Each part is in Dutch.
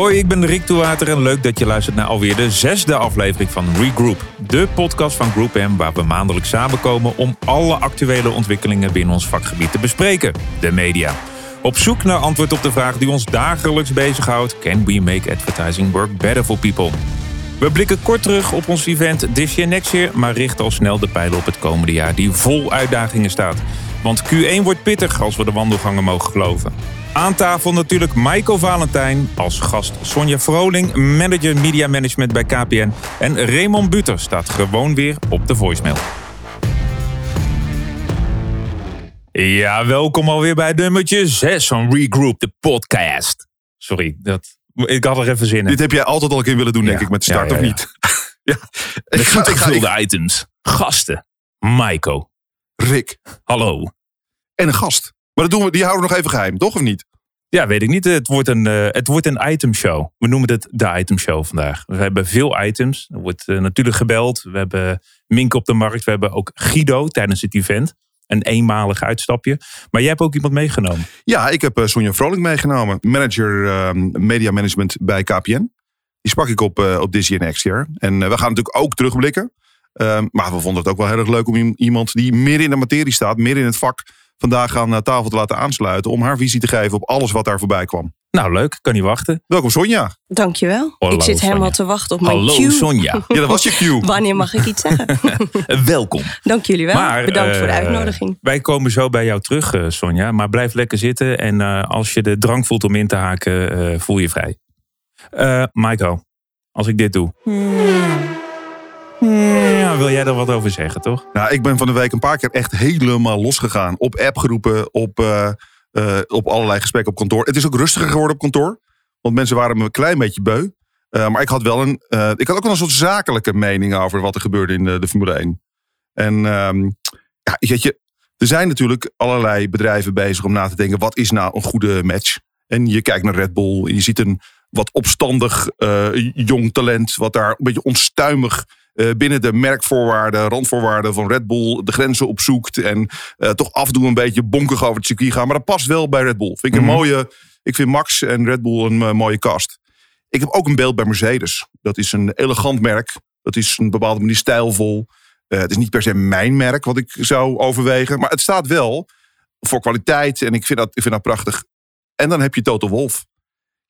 Hoi, ik ben Rick Toewater en leuk dat je luistert naar alweer de zesde aflevering van Regroup. De podcast van Group M waar we maandelijks samenkomen om alle actuele ontwikkelingen binnen ons vakgebied te bespreken. De media. Op zoek naar antwoord op de vraag die ons dagelijks bezighoudt. Can we make advertising work better for people? We blikken kort terug op ons event This Year Next Year, maar richten al snel de pijlen op het komende jaar die vol uitdagingen staat. Want Q1 wordt pittig als we de wandelgangen mogen geloven. Aan tafel natuurlijk Michael Valentijn, als gast Sonja Vroling, manager media management bij KPN. En Raymond Buter staat gewoon weer op de voicemail. Ja, welkom alweer bij nummertje 6 van Regroup, de podcast. Sorry, dat, ik had er even zin in. Dit heb jij altijd al een keer willen doen, denk Ja. ik, met de start, Ja, ja, of niet? ja. Met goed gevulde items. Gasten. Ik- Rick. Hallo. En een gast. Maar dat doen we, die houden we nog even geheim, toch of niet? Ja, weet ik niet. Het wordt een, eh, het wordt een itemshow. We noemen het de itemshow vandaag. We hebben veel items. Er wordt eh, natuurlijk gebeld. We hebben Mink op de markt. We hebben ook Guido tijdens het event. Een eenmalig uitstapje. Maar jij hebt ook iemand meegenomen. Ja, ik heb eh, Sonja Vrolijk meegenomen. Manager ehm, media management bij KPN. Die sprak ik op, op This Year Next Year. En we gaan natuurlijk ook terugblikken. Ehm, maar we vonden het ook wel heel erg leuk om iemand die meer in de materie staat, meer in het vak, vandaag aan eh, tafel te laten aansluiten. Om haar visie te geven op alles wat daar voorbij kwam. Nou, leuk. Kan niet wachten. Welkom Sonja. Dankjewel. Hallo, ik zit helemaal te wachten op mijn Hallo cue. Sonja. Ja, dat was je cue. Wanneer mag ik iets zeggen? Welkom. Dank jullie wel. Maar, Bedankt voor de eh, uitnodiging. Wij komen zo bij jou terug, eh, Sonja. Maar blijf lekker zitten. En eh, als je de drang voelt om in te haken, eh, voel je vrij. Eh Michael, als ik dit doe. Ja, wil jij er wat over zeggen, toch? Nou, ik ben van de week een paar keer echt helemaal losgegaan. Op appgroepen, op, eh, eh, op allerlei gesprekken op kantoor. Het is ook rustiger geworden op kantoor. Want mensen waren me een klein beetje beu. Eh, maar ik had wel een. ik had ook wel een soort zakelijke mening over wat er gebeurde in de, de Formule 1. En ehm, ja, weet je, er zijn natuurlijk allerlei bedrijven bezig om na te denken: wat is nou een goede match? En je kijkt naar Red Bull en je ziet een wat opstandig jong talent, wat daar een beetje onstuimig binnen de merkvoorwaarden, randvoorwaarden van Red Bull de grenzen opzoekt. En eh, toch af en toe een beetje bonkig over het circuit gaan. Maar dat past wel bij Red Bull. Vind ik een Mhm. mooie. Ik vind Max en Red Bull een eh, mooie kast. Ik heb ook een beeld bij Mercedes. Dat is een elegant merk. Dat is een bepaalde manier stijlvol. Eh, het is niet per se mijn merk wat ik zou overwegen. Maar het staat wel voor kwaliteit. En ik vind dat, ik vind dat prachtig. En dan heb je Toto Wolf.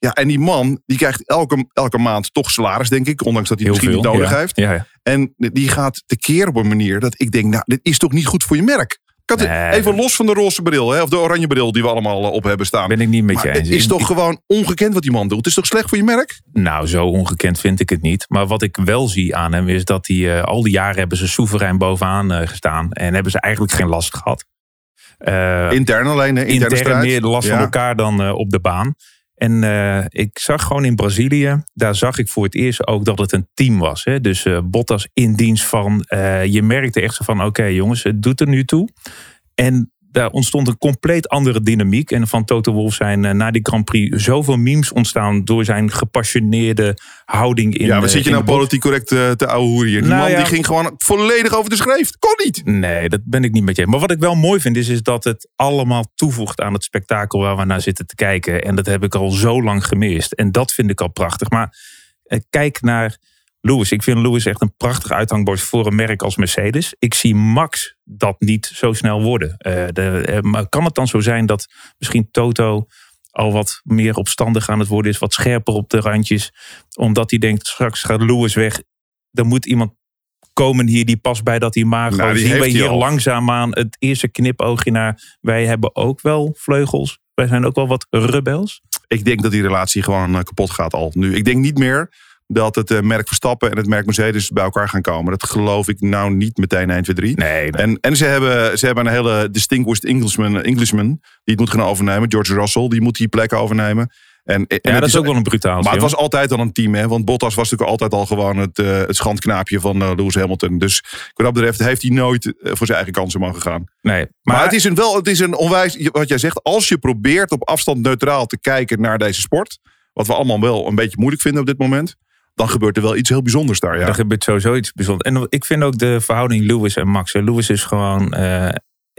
Ja, en die man die krijgt elke, elke maand toch salaris, denk ik. Ondanks dat hij misschien niet nodig ja. heeft. Ja, ja. En die gaat tekeer op een manier dat ik denk, nou, dit is toch niet goed voor je merk. Het- Nee. even los van de roze bril, hè, of de oranje bril die we allemaal eh, op hebben staan. Ben ik niet met maar je eens. het is toch ik- gewoon ongekend wat die man doet. Het is toch slecht voor je merk? Nou, zo ongekend vind ik het niet. Maar wat ik wel zie aan hem is dat hij eh, al die jaren hebben ze soeverein bovenaan eh, gestaan. En hebben ze eigenlijk geen last gehad. Eh, Intern alleen, hè, interne intern meer last van elkaar dan op de baan. En eh, ik zag gewoon in Brazilië, daar zag ik voor het eerst ook dat het een team was. Hè? Dus eh, Bottas in dienst van, eh, je merkte echt zo van, oké jongens, het doet er nu toe. En daar ontstond een compleet andere dynamiek. En van Toto Wolff zijn eh, na die Grand Prix zoveel memes ontstaan door zijn gepassioneerde houding in Ja, eh, wat zit je nou politiek correct eh, te ouwe hoeren hier? Die Nou man ja. die ging gewoon volledig over de schreef. Kon niet. Nee, dat ben ik niet met je. Maar wat ik wel mooi vind, is, is dat het allemaal toevoegt aan het spektakel waar we naar zitten te kijken. En dat heb ik al zo lang gemist. En dat vind ik al prachtig. Maar eh, kijk naar Lewis. Ik vind Lewis echt een prachtig uithangbord voor een merk als Mercedes. Ik zie Max dat niet zo snel worden. De, maar kan het dan zo zijn dat misschien Toto al wat meer opstandig aan het worden is, wat scherper op de randjes, omdat hij denkt straks gaat Lewis weg, dan moet iemand komen hier die past bij dat imago. Nou, die Zien we hier al. langzaamaan het eerste knipoogje naar, wij hebben ook wel vleugels, wij zijn ook wel wat rebels. Ik denk dat die relatie gewoon eh, kapot gaat al nu. Ik denk niet meer dat het eh, merk Verstappen en het merk Mercedes bij elkaar gaan komen. Dat geloof ik nou niet meteen 1, 2, 3. Nee, En, en ze, hebben, ze hebben een hele distinguished Englishman, Englishman die het moet gaan overnemen. George Russell, die moet die plek overnemen. En, en ja, dat is ook wel een brutaal. Maar het was altijd al een team, hè? Want Bottas was natuurlijk altijd al gewoon het, eh, het schandknaapje van eh, Lewis Hamilton. Dus wat dat betreft heeft hij nooit voor zijn eigen kansen mogen gaan. Nee, Maar, het is een wel, het is een onwijs, wat jij zegt, als je probeert op afstand neutraal te kijken naar deze sport, wat we allemaal wel een beetje moeilijk vinden op dit moment, dan gebeurt er wel iets heel bijzonders daar. Ja. Er gebeurt sowieso iets bijzonders. En ik vind ook de verhouding Lewis en Max. Lewis is gewoon. eh,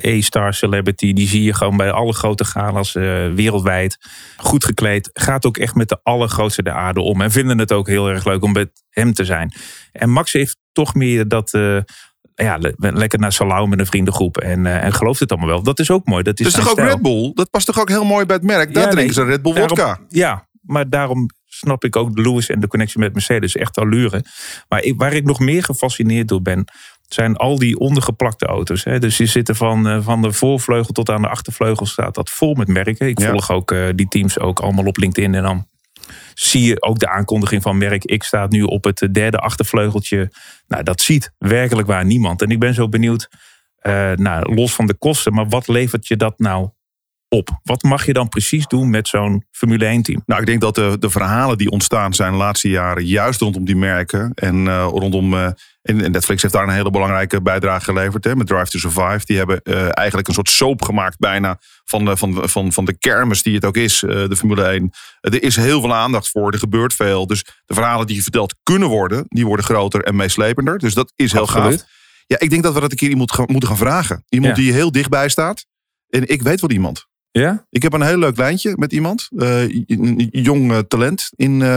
A-star celebrity. Die zie je gewoon bij alle grote galas uh, wereldwijd. Goed gekleed. Gaat ook echt met de allergrootste de aarde om. En vinden het ook heel erg leuk om met hem te zijn. En Max heeft toch meer dat... Uh, ja, lekker naar Salau met een vriendengroep en, uh, en gelooft het allemaal wel. Dat is ook mooi. Dat is dus toch ook stijl. Red Bull? Dat past toch ook heel mooi bij het merk? Daar Ja, drinken nee, ze Red Bull vodka. Ja, maar daarom snap ik ook de Lewis en de connectie met Mercedes. Echt allure. Maar ik, waar ik nog meer gefascineerd door ben, zijn al die ondergeplakte auto's. Hè. Dus die zitten van, eh, van de voorvleugel tot aan de achtervleugel staat dat vol met merken. Ik Ja. volg ook eh, die teams ook allemaal op LinkedIn en dan zie je ook de aankondiging van merk. Ik staat nu op het derde achtervleugeltje. Nou, dat ziet werkelijk waar niemand. En ik ben zo benieuwd, eh, nou, los van de kosten, maar wat levert je dat nou op? Wat mag je dan precies doen met zo'n Formule 1 team? Nou, ik denk dat de, de verhalen die ontstaan zijn de laatste jaren juist rondom die merken. En eh, rondom. eh, en Netflix heeft daar een hele belangrijke bijdrage geleverd hè, met Drive to Survive. Die hebben eh, eigenlijk een soort soap gemaakt bijna van de, van, van, van de kermis die het ook is, de Formule 1. er is heel veel aandacht voor, er gebeurt veel. Dus de verhalen die je verteld kunnen worden, die worden groter en meeslepender. Dus dat is heel Absoluut. gaaf. Ja, ik denk dat we dat een keer iemand gaan, moeten gaan vragen. Iemand Ja. die heel dichtbij staat. En ik weet wel iemand. Ja? Ik heb een heel leuk lijntje met iemand. eh, jong eh, talent. In, eh,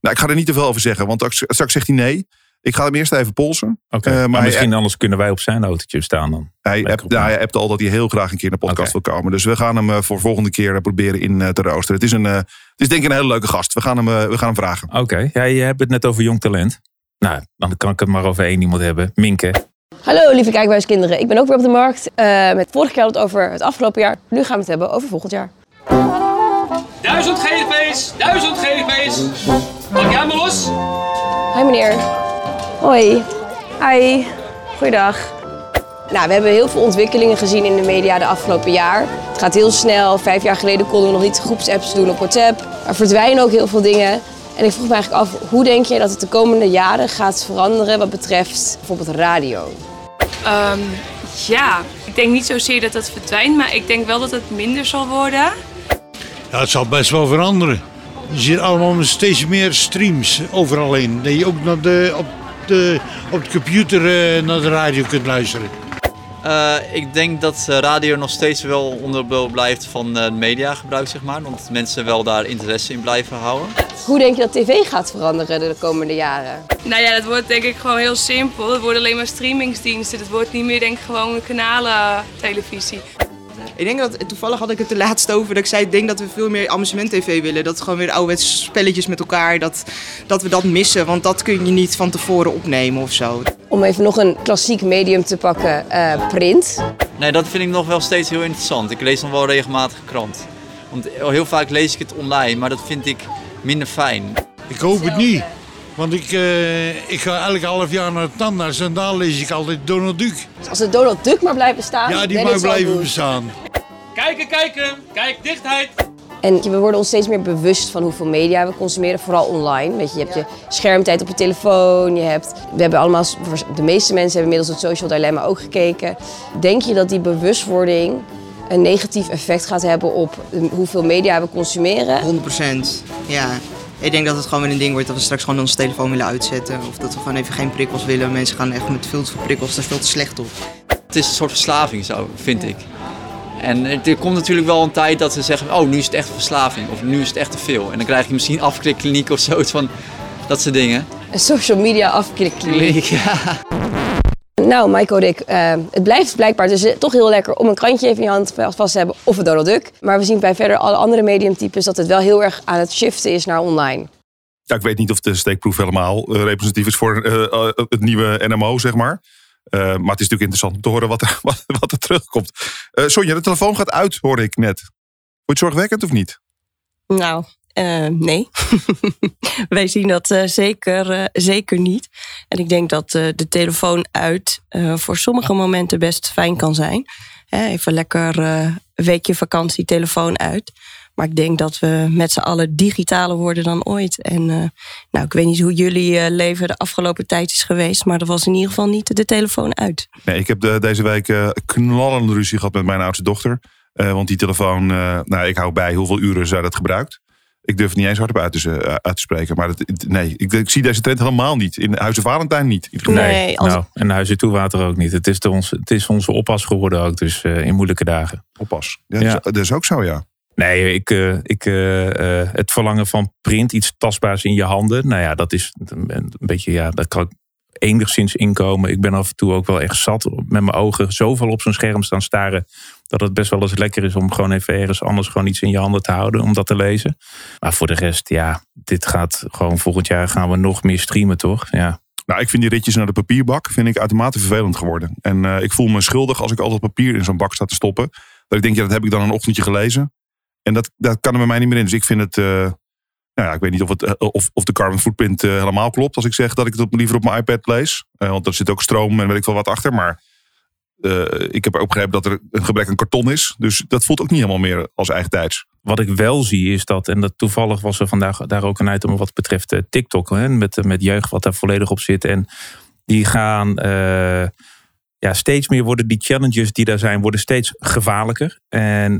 nou, ik ga er niet te veel over zeggen, want straks- zegt hij nee. Ik ga hem eerst even polsen. Eh, maar, maar misschien anders kunnen wij op zijn autootje staan dan. Hij hebt, nou, hij al dat hij heel graag een keer de podcast wil komen. Dus we gaan hem eh, voor volgende keer proberen in te roosteren. Het is, een, het is denk ik een hele leuke gast. We gaan hem, we gaan hem vragen. Oké, ja, je hebt het net over jong talent. Nou, dan kan ik het maar over één iemand hebben. Minke. Hallo lieve kijkbuiskinderen, ik ben ook weer op de markt. Eh, met vorige keer hadden het over het afgelopen jaar. Nu gaan we het hebben over volgend jaar. Duizend GDP's, duizend GDP's. Pak jij maar los. Hi meneer. Hoi. Hi. Goeiedag. Nou, we hebben heel veel ontwikkelingen gezien in de media de afgelopen jaar. Het gaat heel snel. Vijf jaar geleden konden we nog niet groepsapps doen op WhatsApp. Er verdwijnen ook heel veel dingen. En ik vroeg me eigenlijk af, hoe denk je dat het de komende jaren gaat veranderen wat betreft bijvoorbeeld radio? Ehm, ja, ik denk niet zozeer dat dat verdwijnt, maar ik denk wel dat het minder zal worden. Ja, het zal best wel veranderen. Je ziet allemaal steeds meer streams overal in. Dat je ook naar de, op, de, op de computer eh, naar de radio kunt luisteren. Eh, ik denk dat eh, radio nog steeds wel onderdeel blijft van eh mediagebruik, zeg maar. Want mensen wel daar interesse in blijven houden. Hoe denk je dat tv gaat veranderen de komende jaren? Nou ja, dat wordt denk ik gewoon heel simpel. Het worden alleen maar streamingsdiensten. Het wordt niet meer denk ik gewoon kanalen televisie. Ik denk dat, toevallig had ik het er laatst over, dat ik zei, ik denk dat we veel meer amusement-tv willen. Dat gewoon weer ouderwets spelletjes met elkaar, dat, dat we dat missen. Want dat kun je niet van tevoren opnemen of zo. Om even nog een klassiek medium te pakken, eh, print. Nee, dat vind ik nog wel steeds heel interessant. Ik lees nog wel regelmatig krant. Want heel vaak lees ik het online, maar dat vind ik minder fijn. Ik hoop het niet. Want ik, eh, ik ga elk half jaar naar de tandarts en daar lees ik altijd Donald Duck. Als het Donald Duck maar blijft bestaan. Ja, die mag blijven bestaan. Kijken, kijken. Kijk, dichtheid. En we worden ons steeds meer bewust van hoeveel media we consumeren, vooral online. Weet je, je hebt je schermtijd op je telefoon, je hebt, we hebben allemaal, de meeste mensen hebben inmiddels het social dilemma ook gekeken. Denk je dat die bewustwording een negatief effect gaat hebben op de- hoeveel media we consumeren? 100%. Ja. Ik denk dat het gewoon weer een ding wordt dat we straks gewoon onze telefoon willen uitzetten. Of dat we gewoon even geen prikkels willen. Mensen gaan echt met veel te veel prikkels, daar is veel te slecht op. Het is een soort verslaving zo, vind ik. En er komt natuurlijk wel een tijd dat ze zeggen, oh nu is het echt verslaving. Of nu is het echt te veel. En dan krijg je misschien afklikkliniek of zoiets van dat soort dingen. Een social media afklikkliniek. Ja. Nou, Michael Rick, eh, het blijft blijkbaar dus toch heel lekker om een krantje even in je hand vast te hebben of een Donald Duck. Maar we zien bij verder alle andere mediumtypes dat het wel heel erg aan het shiften is naar online. Ja, ik weet niet of de steekproef helemaal eh, representatief is voor eh, eh, het nieuwe NMO, zeg maar. Eh, maar het is natuurlijk interessant om te horen wat er, wat, wat er terugkomt. Eh Sonja, de telefoon gaat uit, hoor ik net. Wordt het zorgwekkend of niet? Nou, eh, nee. Wij zien dat eh, zeker, eh, zeker niet. En ik denk dat de telefoon uit voor sommige momenten best fijn kan zijn. Hè, even lekker een weekje vakantie, telefoon uit. Maar ik denk dat we met z'n allen digitaler worden dan ooit. En nou, ik weet niet hoe jullie leven de afgelopen tijd is geweest. Maar er was in ieder geval niet de telefoon uit. Nee, ik heb de, deze week knallende ruzie gehad met mijn oudste dochter. Want die telefoon, nou, ik hou bij hoeveel uren zij dat gebruikt. Ik durf het niet eens hardop uit te, eh, uit te spreken. Maar nee, ik, ik zie deze trend helemaal niet. In Huizen Valentijn niet. geval. Nee, als- nou, en Huizen Toewater ook niet. Het is, de ons, het is onze oppas geworden ook, dus eh, in moeilijke dagen. Oppas. Ja, Ja. Dat, is, dat is ook zo, ja. Nee, ik, eh, ik, eh, eh, het verlangen van print, iets tastbaars in je handen. Nou ja, dat is een, een beetje, ja, dat kan ik enigszins inkomen. Ik ben af en toe ook wel echt zat met mijn ogen zoveel op zo'n scherm staan staren. Dat het best wel eens lekker is om gewoon even ergens anders gewoon iets in je handen te houden. Om dat te lezen. Maar voor de rest, ja, dit gaat gewoon volgend jaar gaan we nog meer streamen, toch? Ja. Nou, ik vind die ritjes naar de papierbak vind ik uitermate vervelend geworden. En eh, ik voel me schuldig als ik altijd papier in zo'n bak sta te stoppen. Dat ik denk, ja, dat heb ik dan een ochtendje gelezen. En dat, dat kan er bij mij niet meer in. Dus ik vind het... eh, nou ja, ik weet niet of, het, eh, of, of de carbon footprint eh, helemaal klopt. Als ik zeg dat ik het op, liever op mijn iPad lees. Eh, want er zit ook stroom en weet ik wel wat achter. Maar ik heb ook begrepen dat er een gebrek aan karton is. Dus dat voelt ook niet helemaal meer als eigen tijds. Wat ik wel zie is dat, en dat toevallig was er vandaag daar ook een item wat betreft TikTok, hè, met, met jeugd wat daar volledig op zit. En die gaan ja, steeds meer worden die challenges die daar zijn, worden steeds gevaarlijker. En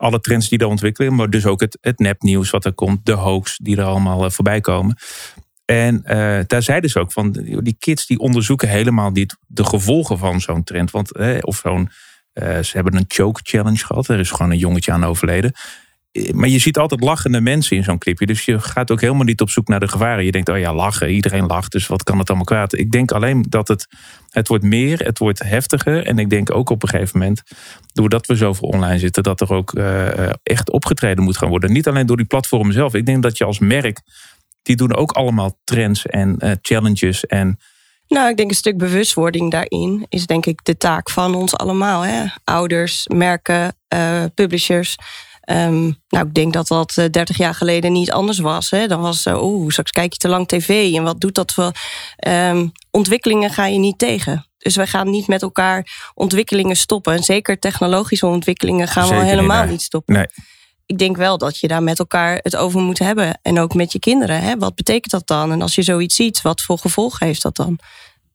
alle trends die daar ontwikkelen, maar dus ook het, het nepnieuws wat er komt, de hoax die er allemaal eh, voorbij komen. En eh, daar zeiden ze ook van, die kids die onderzoeken helemaal niet de gevolgen van zo'n trend. Want, eh, of zo'n, ze hebben een choke challenge gehad. Er is gewoon een jongetje aan overleden. Eh, Maar je ziet altijd lachende mensen in zo'n clipje. Dus je gaat ook helemaal niet op zoek naar de gevaren. Je denkt, oh ja, lachen. Iedereen lacht, dus wat kan het allemaal kwaad? Ik denk alleen dat het, het wordt meer, het wordt heftiger. En ik denk ook op een gegeven moment, doordat we zoveel online zitten, dat er ook eh, eh, echt opgetreden moet gaan worden. Niet alleen door die platformen zelf. Ik denk dat je als merk, die doen ook allemaal trends en challenges. En Nou, ik denk een stuk bewustwording daarin is denk ik de taak van ons allemaal. Hè? Ouders, merken, publishers. Ehm, nou, ik denk dat dat eh, 30 jaar geleden niet anders was. Hè? Dan was, eh, oeh, straks kijk je te lang tv. En wat doet dat voor... ehm, ontwikkelingen ga je niet tegen. Dus wij gaan niet met elkaar ontwikkelingen stoppen. En zeker technologische ontwikkelingen gaan Zeker we helemaal niet stoppen. nee, Ik denk wel dat je daar met elkaar het over moet hebben. En ook met je kinderen. Hè? Wat betekent dat dan? En als je zoiets ziet, wat voor gevolgen heeft dat dan?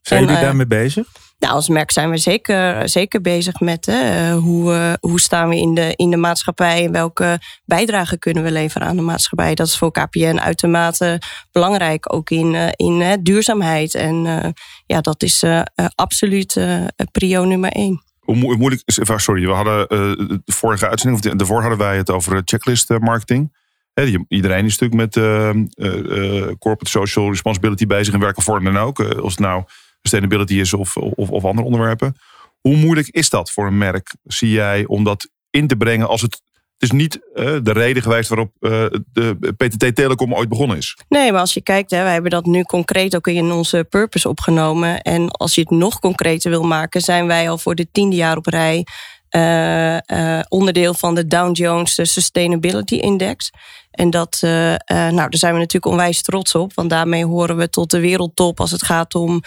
zijn En, jullie eh, daarmee bezig? Nou, als merk zijn we zeker, zeker bezig met hè, hoe, eh, hoe staan we in de, in de maatschappij en welke bijdrage kunnen we leveren aan de maatschappij. Dat is voor KPN uitermate belangrijk, ook in, eh, in eh, duurzaamheid. En eh, ja, dat is eh, eh, absoluut eh, prio nummer één. Hoe mo- moeilijk eh, sorry, we hadden eh, de vorige uitzending, of daarvoor hadden wij het over eh, checklist eh, marketing. Iedereen is natuurlijk met eh, eh, eh, corporate social responsibility bezig in welke vorm dan ook. Eh, het nou sustainability is of, of, of andere onderwerpen. Hoe moeilijk is dat voor een merk, zie jij, om dat in te brengen als het. Het is niet eh, de reden geweest waarop eh, de PTT Telecom ooit begonnen is. Nee, maar als je kijkt, hè, wij hebben dat nu concreet ook in onze purpose opgenomen. En als je het nog concreter wil maken, zijn wij al voor de tiende jaar op rij eh, eh, onderdeel van de Dow Jones Sustainability Index. En dat, eh, nou, daar zijn we natuurlijk onwijs trots op, want daarmee horen we tot de wereldtop als het gaat om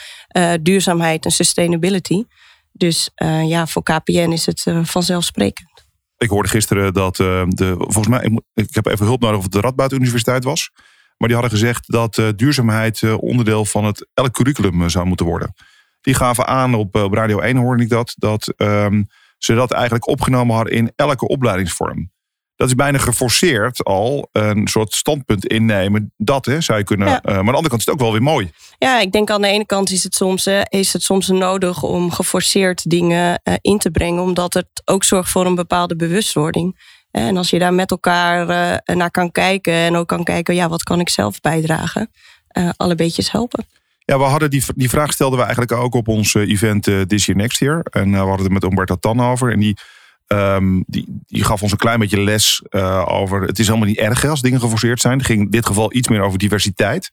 duurzaamheid en sustainability. Dus ja, voor KPN is het vanzelfsprekend. Ik hoorde gisteren dat de, volgens mij, ik, heb even hulp nodig of het de Radboud Universiteit was. Maar die hadden gezegd dat duurzaamheid onderdeel van het elk curriculum zou moeten worden. Die gaven aan op, op Radio 1 hoorde ik dat, dat ehm, ze dat eigenlijk opgenomen hadden in elke opleidingsvorm. Dat is bijna geforceerd al een soort standpunt innemen. Dat hè, zou je kunnen. Ja. eh, maar aan de andere kant is het ook wel weer mooi. Ja, ik denk aan de ene kant is het soms, eh, is het soms nodig om geforceerd dingen eh, in te brengen, omdat het ook zorgt voor een bepaalde bewustwording. En als je daar met elkaar naar kan kijken en ook kan kijken, ja, wat kan ik zelf bijdragen? Alle beetjes helpen. Ja, we hadden die, die vraag stelden we eigenlijk ook op ons eh, event eh, This Year Next Year. En eh, we hadden het met Umberto Tan over. En die, ehm, die, die gaf ons een klein beetje les over... Het is helemaal niet erg als dingen geforceerd zijn. Het ging in dit geval iets meer over diversiteit.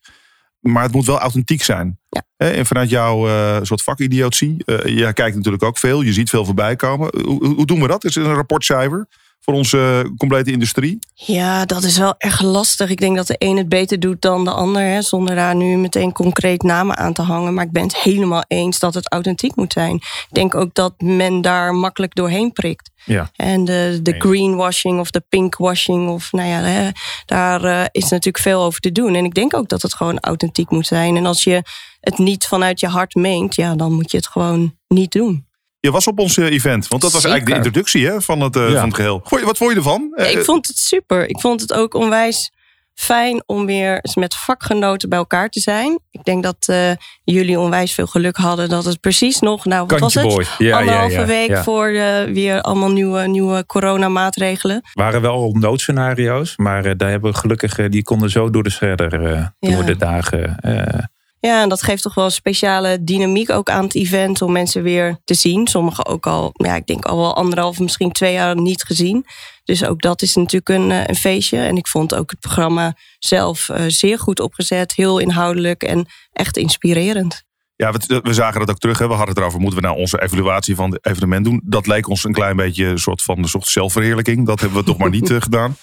Maar het moet wel authentiek zijn. Ja. En vanuit jouw soort vakidiotie. jij kijkt natuurlijk ook veel. Je ziet veel voorbij komen. Hoe, hoe- hoe doen we dat? Is het een rapportcijfer voor onze complete industrie? Ja, dat is wel erg lastig. Ik denk dat de een het beter doet dan de ander, hè, zonder daar nu meteen concreet namen aan te hangen. Maar ik ben het helemaal eens dat het authentiek moet zijn. Ik denk ook dat men daar makkelijk doorheen prikt. Ja. En de, de greenwashing of de pinkwashing, of nou ja, hè, daar eh, is natuurlijk veel over te doen. En ik denk ook dat het gewoon authentiek moet zijn. En als je het niet vanuit je hart meent, ja, dan moet je het gewoon niet doen. Je was op ons eh, event, want dat was Zeker. eigenlijk de introductie hè, van, het, eh, Ja. van het geheel. Wat vond je ervan? Ja, Eh, ik vond het super. Ik vond het ook onwijs fijn om weer eens met vakgenoten bij elkaar te zijn. Ik denk dat eh, jullie onwijs veel geluk hadden dat het precies nog, nou wat was Kantje het? boy. Ja, ja, Anderhalve ja, week ja. voor weer allemaal nieuwe, nieuwe coronamaatregelen. waren wel noodscenario's, maar eh, daar hebben we gelukkig, die konden zo door de scherder eh, door Ja. de dagen. Ja, en dat geeft toch wel een speciale dynamiek ook aan het event om mensen weer te zien. Sommigen ook al, ja, ik denk al wel anderhalf, misschien twee jaar niet gezien. Dus ook dat is natuurlijk een, eh, een feestje. En ik vond ook het programma zelf eh, zeer goed opgezet, heel inhoudelijk en echt inspirerend. Ja, we, zagen dat ook terug. Hè. We hadden het erover, moeten we nou onze evaluatie van het evenement doen? Dat leek ons een klein beetje een soort van een soort zelfverheerlijking. Dat hebben we toch maar niet eh, gedaan.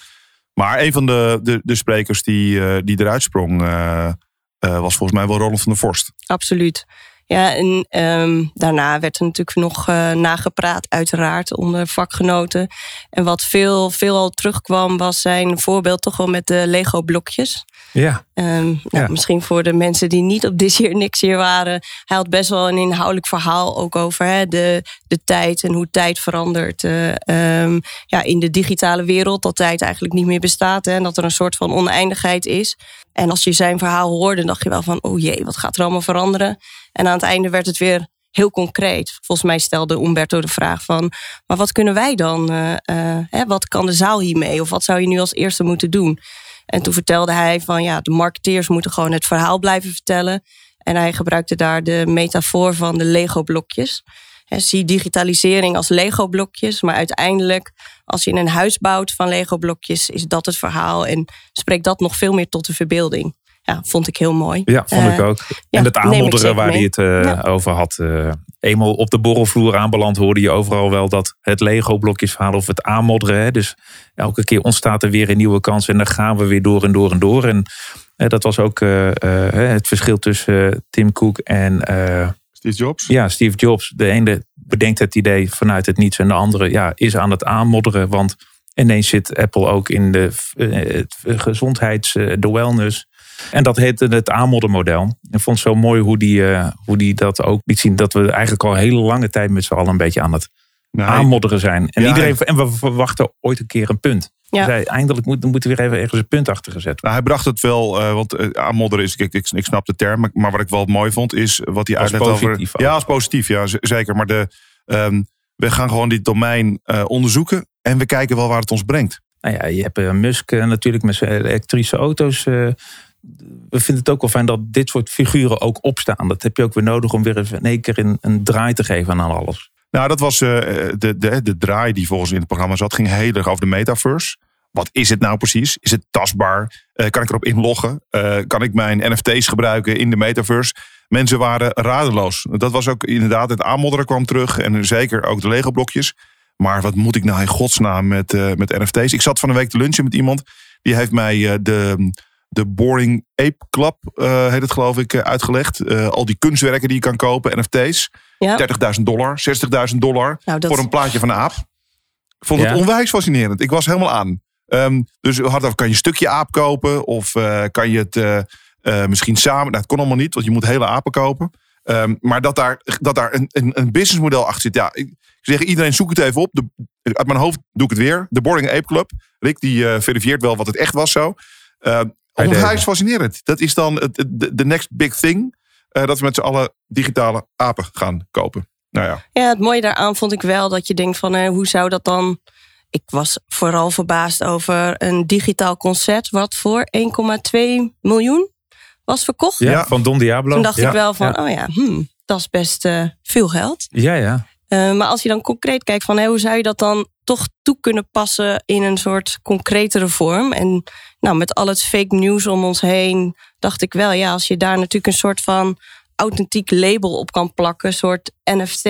Maar een van de, de, de sprekers die, eh, die eruit sprong, was volgens mij wel Roland van der Vorst. Absoluut. Ja, en ehm, daarna werd er natuurlijk nog eh, nagepraat, uiteraard, onder vakgenoten. En wat veel, veel al terugkwam, was zijn voorbeeld toch wel met de Lego-blokjes. ja, Ehm, nou, Ja. Misschien voor de mensen die niet op This Year Niks Year waren. Hij had best wel een inhoudelijk verhaal ook over hè, de, de tijd en hoe tijd verandert. eh, ehm, ja, in de digitale wereld, dat tijd eigenlijk niet meer bestaat. Hè, en dat er een soort van oneindigheid is. En als je zijn verhaal hoorde, dacht je wel van... oh jee, wat gaat er allemaal veranderen? En aan het einde werd het weer heel concreet. Volgens mij stelde Umberto de vraag van... maar wat kunnen wij dan? eh, eh, hè, wat kan de zaal hiermee? Of wat zou je nu als eerste moeten doen? En toen vertelde hij van ja, de marketeers moeten gewoon het verhaal blijven vertellen. En hij gebruikte daar de metafoor van de Lego-blokjes. Zie digitalisering als Lego-blokjes, maar uiteindelijk als je een huis bouwt van Lego-blokjes, is dat het verhaal en spreekt dat nog veel meer tot de verbeelding. Ja, vond ik heel mooi. ja, vond ik Eh, ook. en het aanmodderen waar hij het eh, Ja. over had. eh, eenmaal op de borrelvloer aanbeland hoorde je overal wel dat het Lego-blokjesverhaal of het aanmodderen. Hè, dus elke keer ontstaat er weer een nieuwe kans en dan gaan we weer door en door en door. En dat was ook eh, eh, het verschil tussen Tim Cook en eh, Steve Jobs. ja, Steve Jobs. De ene bedenkt het idee vanuit het niets en de andere ja, is aan het aanmodderen. Want ineens zit Apple ook in de eh, gezondheids, eh, de wellness. En dat heette het aanmoddermodel. Ik vond het zo mooi hoe die, eh, hoe die dat ook liet zien. Dat we eigenlijk al een hele lange tijd met z'n allen een beetje aan het aanmodderen zijn. En, Ja, iedereen, en we verwachten ooit een keer een punt. Ja. Zei, eindelijk moet, moet er weer even ergens een punt achter gezet worden. Nou, hij bracht het wel, eh, want eh, aanmodderen is, ik, ik, ik snap de term, maar- wat ik wel mooi vond is wat hij uitlegt over. Ja, als positief, ja, zeker. Maar de, ehm, we gaan gewoon dit domein eh, onderzoeken en we kijken wel waar het ons brengt. Nou ja, je hebt Musk natuurlijk met zijn elektrische auto's. eh, we vinden het ook wel fijn dat dit soort figuren ook opstaan. Dat heb je ook weer nodig om weer even in één keer een, een draai te geven aan alles. Nou, dat was eh, de, de, de draai die volgens in het programma zat, ging heel erg over de metaverse. Wat is het nou precies? Is het tastbaar? Eh, kan ik erop inloggen? Eh, kan ik mijn NFT's gebruiken in de metaverse? Mensen waren radeloos. Dat was ook inderdaad, het aanmodderen kwam terug. En zeker ook de Lego-blokjes. Maar wat moet ik nou in godsnaam met, met NFT's? Ik zat van een week te lunchen met iemand. Die heeft mij de, de Boring Ape Club, eh, heet het geloof ik, eh, uitgelegd. Eh, al die kunstwerken die je kan kopen, NFT's. Ja. 30.000 dollar, 60.000 dollar Nou, dat- voor een plaatje van een aap. Ik vond het onwijs fascinerend. Ik was helemaal aan. Ehm, dus we hadden over, kan je een stukje aap kopen? Of eh, kan je het misschien samen... Nou, dat kon allemaal niet, want je moet hele apen kopen. Ehm, maar dat daar, dat daar een, een, een businessmodel achter zit. Ja, ik zeg iedereen zoek het even op. De, uit mijn hoofd doe ik het weer. De Boring Ape Club. Rick die verifieert wel wat het echt was zo. Ehm Deze. fascinerend. Dat is dan de next big thing. eh, dat we met z'n allen digitale apen gaan kopen. Nou ja. Ja, het mooie daaraan vond ik wel dat je denkt van eh, hoe zou dat dan. Ik was vooral verbaasd over een digitaal concert wat voor 1,2 miljoen was verkocht. Ja, Ja. van Don Diablo. Toen dacht Ja, ik wel van, Ja, oh ja, hmm, dat is best eh, veel geld. ja. ja. Eh, maar als je dan concreet kijkt van hoe zou je dat dan toch toe kunnen passen in een soort concretere vorm? En nou, met al het fake news om ons heen, dacht ik wel, ja, als je daar natuurlijk een soort van authentiek label op kan plakken, een soort NFT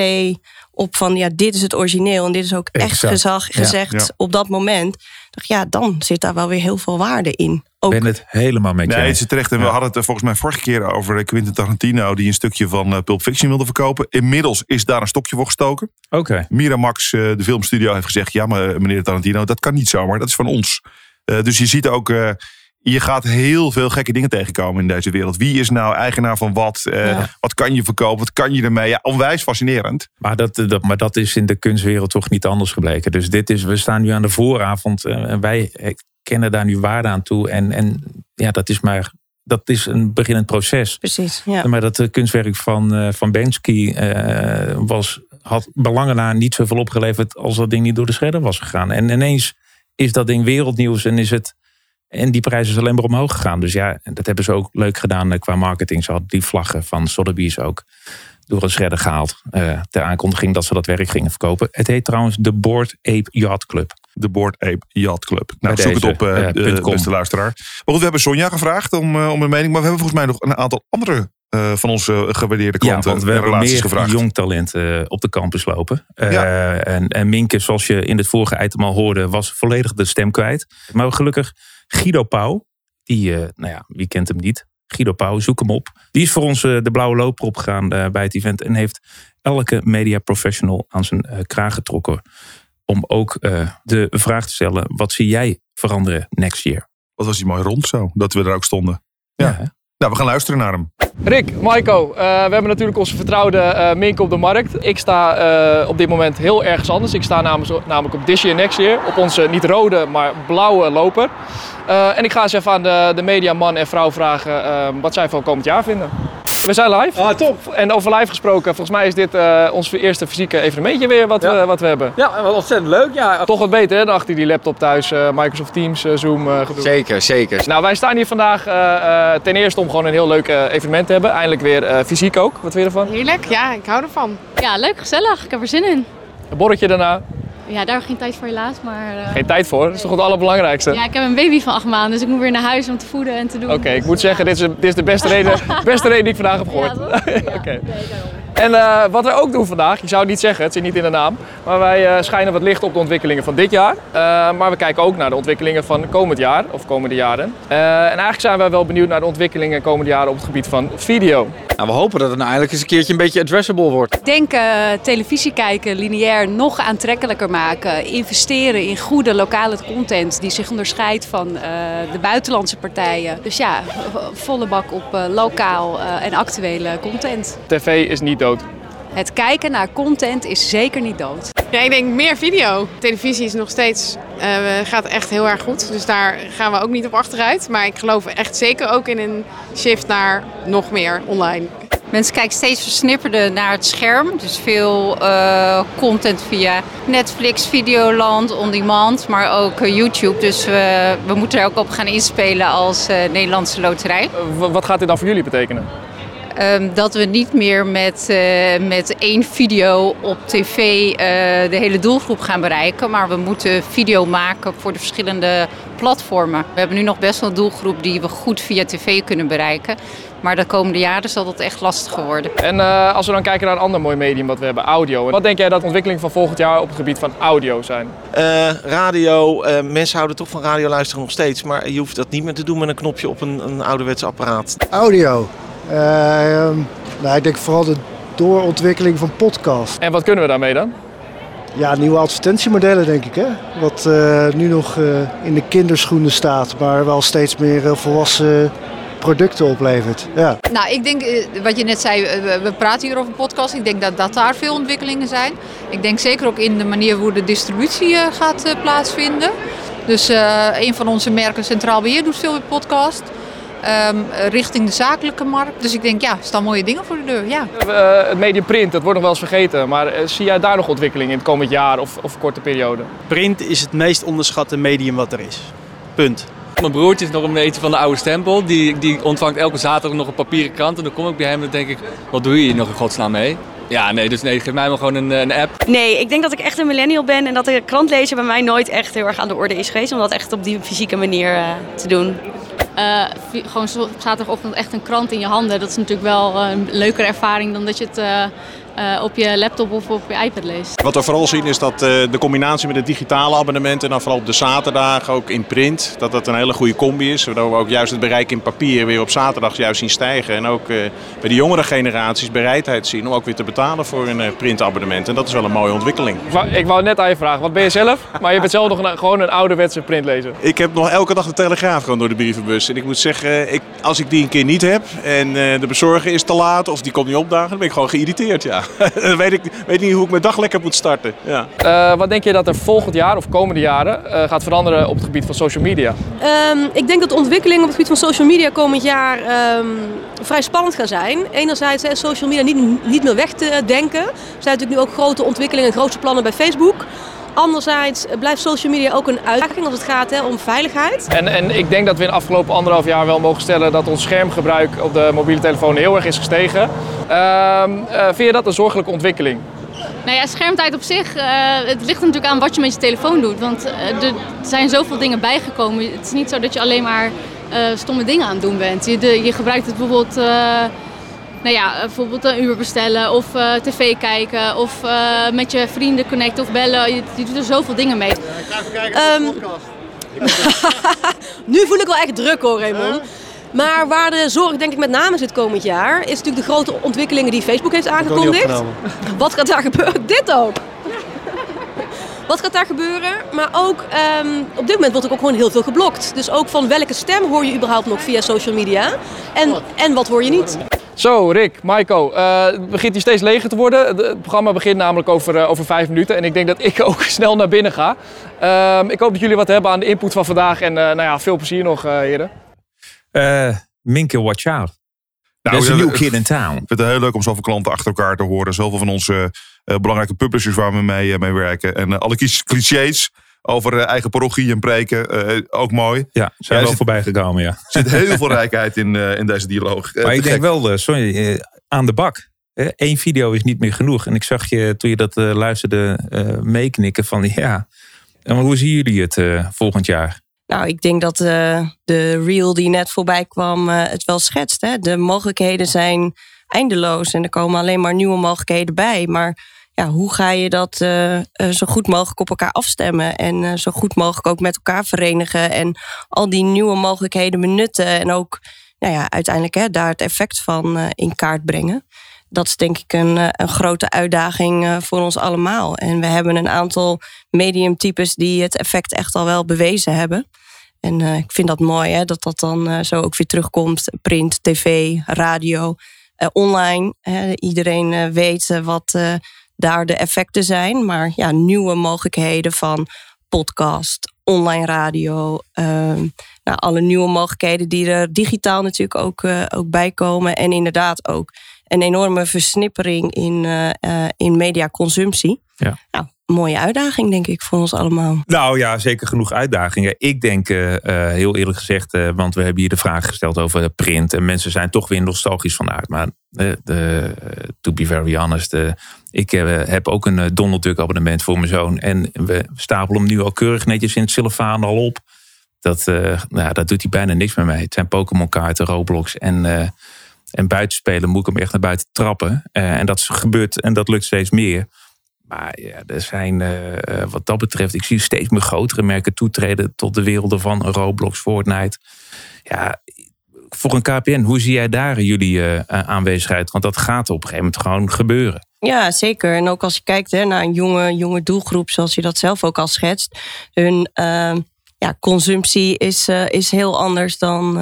op van ja, dit is het origineel en dit is ook echt gezag, Ja, gezegd ja. op dat moment. Dacht ja, dan zit daar wel weer heel veel waarde in. Ook Ik ben het helemaal met je Nee, het is terecht. En we hadden het volgens mij vorige keer over eh, Quentin Tarantino... die een stukje van eh, Pulp Fiction wilde verkopen. Inmiddels is daar een stokje voor gestoken. Oké. Miramax, eh, de filmstudio, heeft gezegd... ja, maar meneer Tarantino, dat kan niet zomaar. Dat is van ons. Eh, dus je ziet ook... eh, Je gaat heel veel gekke dingen tegenkomen in deze wereld. Wie is nou eigenaar van wat? Eh, Ja. Wat kan je verkopen? Wat kan je ermee? Ja, onwijs fascinerend. Maar dat, dat, maar dat is in de kunstwereld toch niet anders gebleken. Dus dit is, we staan nu aan de vooravond en wij kennen daar nu waarde aan toe. En, en ja, dat is maar dat is een beginnend proces. Precies, ja. Maar dat eh, kunstwerk van, eh, van Banksy eh, was, had belangen na niet zoveel opgeleverd als dat ding niet door de scherder was gegaan. En ineens is dat ding wereldnieuws en is het. En die prijs is alleen maar omhoog gegaan. Dus ja, dat hebben ze ook leuk gedaan qua marketing. Ze hadden die vlaggen van Sotheby's ook door een shredder gehaald. eh, ter aankondiging dat ze dat werk gingen verkopen. Het heet trouwens de Board Ape Yacht Club. De Board Ape Yacht Club. Nou, Bij zoek deze, het op, punt com. beste luisteraar. Maar goed, we hebben Sonja gevraagd om, eh, om een mening. Maar we hebben volgens mij nog een aantal andere eh, van onze gewaardeerde Ja, klanten want we en hebben relaties meer gevraagd. jong talent op de campus lopen. Ja. en, en Minke, zoals je in het vorige item al hoorde, was volledig de stem kwijt. Maar gelukkig Guido Pauw, die, nou ja, wie kent hem niet? Guido Pauw, zoek hem op. Die is voor ons de blauwe loper opgegaan bij het event. En heeft elke media professional aan zijn kraag getrokken. Om ook eh, de vraag te stellen, wat zie jij veranderen next year? Wat was die mooi rond zo, dat we er ook stonden. Ja. Nou, we gaan luisteren naar hem. Rick, Maiko, eh, we hebben natuurlijk onze vertrouwde eh Mink op de markt. Ik sta eh, op dit moment heel ergens anders. Ik sta namelijk, namelijk op This Year Next Year, op onze niet rode, maar blauwe loper. Eh, en ik ga eens even aan de, de mediaman en vrouw vragen eh, wat zij van komend jaar vinden. We zijn live. Ah, top. En over live gesproken, volgens mij is dit eh, ons eerste fysieke evenementje weer wat, we, wat we hebben. Ja, wat ontzettend leuk. Ja. Toch wat beter hè, dan achter die laptop thuis, eh, Microsoft Teams, eh, Zoom eh, gedoe. Zeker, zeker. Nou, wij staan hier vandaag eh, eh, ten eerste om gewoon een heel leuk eh, evenement te hebben. Eindelijk weer eh, fysiek ook. Wat vind je ervan? Heerlijk, ja, ik hou ervan. Ja, leuk, gezellig. Ik heb er zin in. Een borreltje daarna. Ja, daar geen tijd voor helaas, maar... eh, Geen tijd voor, dat is toch het allerbelangrijkste? Ja, ik heb een baby van acht maanden, dus ik moet weer naar huis om te voeden en te doen. Oké, ik moet zeggen, dit is, dit is de beste reden, beste reden die ik vandaag heb gehoord. Oké. En eh, wat we ook doen vandaag, je zou het niet zeggen, het zit niet in de naam, maar wij eh, schijnen wat licht op de ontwikkelingen van dit jaar. Eh, maar we kijken ook naar de ontwikkelingen van komend jaar, of komende jaren. Eh, en eigenlijk zijn wij wel benieuwd naar de ontwikkelingen komende jaren op het gebied van video. Nou, we hopen dat het nou eindelijk eens een keertje een beetje addressable wordt. Ik denk eh, televisie kijken, lineair, nog aantrekkelijker maken. Investeren in goede lokale content die zich onderscheidt van eh, de buitenlandse partijen. Dus ja, volle bak op eh, lokaal eh, en actuele content. TV is niet dood. Het kijken naar content is zeker niet dood. Ja, ik denk meer video. Televisie is nog steeds, eh, gaat echt heel erg goed, dus daar gaan we ook niet op achteruit. Maar ik geloof echt zeker ook in een shift naar nog meer online. Mensen kijken steeds versnipperder naar het scherm. Dus veel eh, content via Netflix, Videoland, On Demand, maar ook eh, YouTube. Dus we, we moeten er ook op gaan inspelen als eh, Nederlandse loterij. Wat gaat dit dan voor jullie betekenen? Ehm, dat we niet meer met, eh, met één video op tv eh, de hele doelgroep gaan bereiken. Maar we moeten video maken voor de verschillende platformen. We hebben nu nog best wel een doelgroep die we goed via tv kunnen bereiken. Maar de komende jaren zal dat echt lastiger worden. En eh, als we dan kijken naar een ander mooi medium wat we hebben, audio. Wat denk jij dat de ontwikkeling van volgend jaar op het gebied van audio zijn? Eh, radio, eh, mensen houden toch van radio luisteren nog steeds, maar je hoeft dat niet meer te doen met een knopje op een, een ouderwets apparaat. Audio. Eh, ehm, nou, ik denk vooral de doorontwikkeling van podcast. En wat kunnen we daarmee dan? Ja, nieuwe advertentiemodellen denk ik. Hè? Wat eh, nu nog eh, in de kinderschoenen staat, maar wel steeds meer volwassen producten oplevert. Ja. Nou, ik denk, wat je net zei, we- praten hier over podcast. Ik denk dat, dat daar veel ontwikkelingen zijn. Ik denk zeker ook in de manier hoe de distributie eh, gaat plaatsvinden. Dus eh, een van onze merken, Centraal Beheer, doet veel met podcast. Ehm, eh, richting de zakelijke markt. Dus ik denk, ja, er staan mooie dingen voor de deur. Ja. Eh, het medium print, dat wordt nog wel eens vergeten. Maar eh, zie jij daar nog ontwikkeling in het komend jaar of, of korte periode? Print is het meest onderschatte medium wat er is. Punt. Mijn broertje is nog een beetje van de oude stempel. Die, die ontvangt elke zaterdag nog een papieren krant. En dan kom ik bij hem en dan denk ik, wat doe je hier nog in godsnaam mee? Ja, nee, dus nee, geef mij maar gewoon een, een app. Nee, ik denk dat ik echt een millennial ben en dat de krant lezen bij mij nooit echt heel erg aan de orde is geweest. Om dat echt op die fysieke manier eh, te doen. Eh, vi- gewoon zaterdagochtend echt een krant in je handen. Dat is natuurlijk wel eh, een leukere ervaring dan dat je het eh, op je laptop of op je iPad leest. Wat we vooral zien is dat eh, de combinatie met het digitale abonnement en dan vooral op de zaterdag ook in print, dat dat een hele goede combi is. Waardoor we ook juist het bereik in papier weer op zaterdag juist zien stijgen. En ook eh, bij de jongere generaties bereidheid zien om ook weer te betalen voor een printabonnement. En dat is wel een mooie ontwikkeling. Ik wou, ik wou net aan je vragen, wat ben je zelf? Maar je bent zelf nog een, gewoon een ouderwetse printlezer. Ik heb nog elke dag de Telegraaf gewoon door de brievenbus. En ik moet zeggen, ik, als ik die een keer niet heb en eh, de bezorger is te laat of die komt niet opdagen, dan ben ik gewoon geïrriteerd. Ja. dan weet ik weet niet hoe ik mijn dag lekker moet starten. Ja. Eh, wat denk je dat er volgend jaar of komende jaren eh, gaat veranderen op het gebied van social media? Ehm, ik denk dat de ontwikkelingen op het gebied van social media komend jaar ehm, vrij spannend gaan zijn. Enerzijds is social media niet, niet meer weg te denken. Er zijn natuurlijk nu ook grote ontwikkelingen en grote plannen bij Facebook. Anderzijds blijft social media ook een uitdaging als het gaat hè, om veiligheid. En, en ik denk dat we in de afgelopen anderhalf jaar wel mogen stellen dat ons schermgebruik op de mobiele telefoon heel erg is gestegen. Ehm, eh, vind je dat een zorgelijke ontwikkeling? Nou ja, schermtijd op zich, eh, het ligt er natuurlijk aan wat je met je telefoon doet. Want eh, er zijn zoveel dingen bijgekomen. Het is niet zo dat je alleen maar eh, stomme dingen aan het doen bent. Je, de, je gebruikt het bijvoorbeeld, eh, nou ja, bijvoorbeeld een Uber bestellen of eh, tv kijken of eh, met je vrienden connecten of bellen. Je, je doet er zoveel dingen mee. Ehm, nu voel ik wel echt druk hoor, Raymond. Maar waar de zorg denk ik met name zit komend jaar... is natuurlijk de grote ontwikkelingen die Facebook heeft aangekondigd. Wat gaat daar gebeuren? Dit ook! Wat gaat daar gebeuren? Maar ook ehm, op dit moment wordt er ook gewoon heel veel geblokt. Dus ook van welke stem hoor je überhaupt nog via social media? En, en wat hoor je niet? Zo, Rick, Maiko, eh, het begint hier steeds leger te worden. Het- programma begint namelijk over, eh, over vijf minuten en ik denk dat ik ook snel naar binnen ga. Ehm, ik hoop dat jullie wat hebben aan de input van vandaag en eh, nou ja, veel plezier nog, eh, heren. Eh, Minke, watch out. Nou, There's a new kid in town. Ik vind het heel leuk om zoveel klanten achter elkaar te horen. Zoveel van onze eh, belangrijke publishers waar we mee, eh, mee werken. En eh, alle clichés over eh, eigen parochie en preken, eh, ook mooi. Ja, zijn er wel voorbij gekomen, ja. er zit heel veel rijkheid in, eh, in deze dialoog. Maar ik denk gek. wel, sorry, aan de bak. Eén video is niet meer genoeg. En ik zag je, toen je dat luisterde, eh, meeknikken van ja. En maar hoe zien jullie het eh, volgend jaar? Nou, ik denk dat eh, de reel die net voorbij kwam eh, het wel schetst. Hè? De mogelijkheden zijn eindeloos en er komen alleen maar nieuwe mogelijkheden bij. Maar ja, hoe ga je dat eh, eh, zo goed mogelijk op elkaar afstemmen en eh, zo goed mogelijk ook met elkaar verenigen en al die nieuwe mogelijkheden benutten en ook nou ja, uiteindelijk hè, daar het effect van in kaart brengen. Dat is denk ik een, een grote uitdaging voor ons allemaal. En we hebben een aantal mediumtypes die het effect echt al wel bewezen hebben. En ik vind dat mooi hè, dat dat dan zo ook weer terugkomt. Print, tv, radio, online. Hè. Iedereen weet wat daar de effecten zijn. Maar ja, nieuwe mogelijkheden van podcast, online radio. ehm, nou, alle nieuwe mogelijkheden die er digitaal natuurlijk ook, eh, ook bij komen. En inderdaad ook een enorme versnippering in, eh, eh, in mediaconsumptie. Ja. Nou, mooie uitdaging denk ik voor ons allemaal. Nou ja, zeker genoeg uitdagingen. Ik denk, eh, heel eerlijk gezegd, want we hebben hier de vraag gesteld over print. En mensen zijn toch weer nostalgisch vanuit. Maar de, eh, to be very honest, ik heb ook een Donald Duck abonnement voor mijn zoon. En we stapelen hem nu al keurig netjes in het celofaan al op. Dat, nou, dat doet hij bijna niks meer mee. Het zijn Pokémon kaarten, Roblox en, en buitenspelen moet ik hem echt naar buiten trappen. Eh, en dat gebeurt en dat lukt steeds meer. Maar ja, er zijn eh, eh, wat dat betreft, ik zie steeds meer grotere merken toetreden tot de werelden van Roblox, Fortnite. Ja, voor een KPN, hoe zie jij daar jullie aanwezigheid? Want dat gaat op een gegeven moment gewoon gebeuren. Ja, zeker. En ook als je kijkt hè, naar een jonge, jonge doelgroep, zoals je dat zelf ook al schetst. Hun ja, consumptie is, is heel anders dan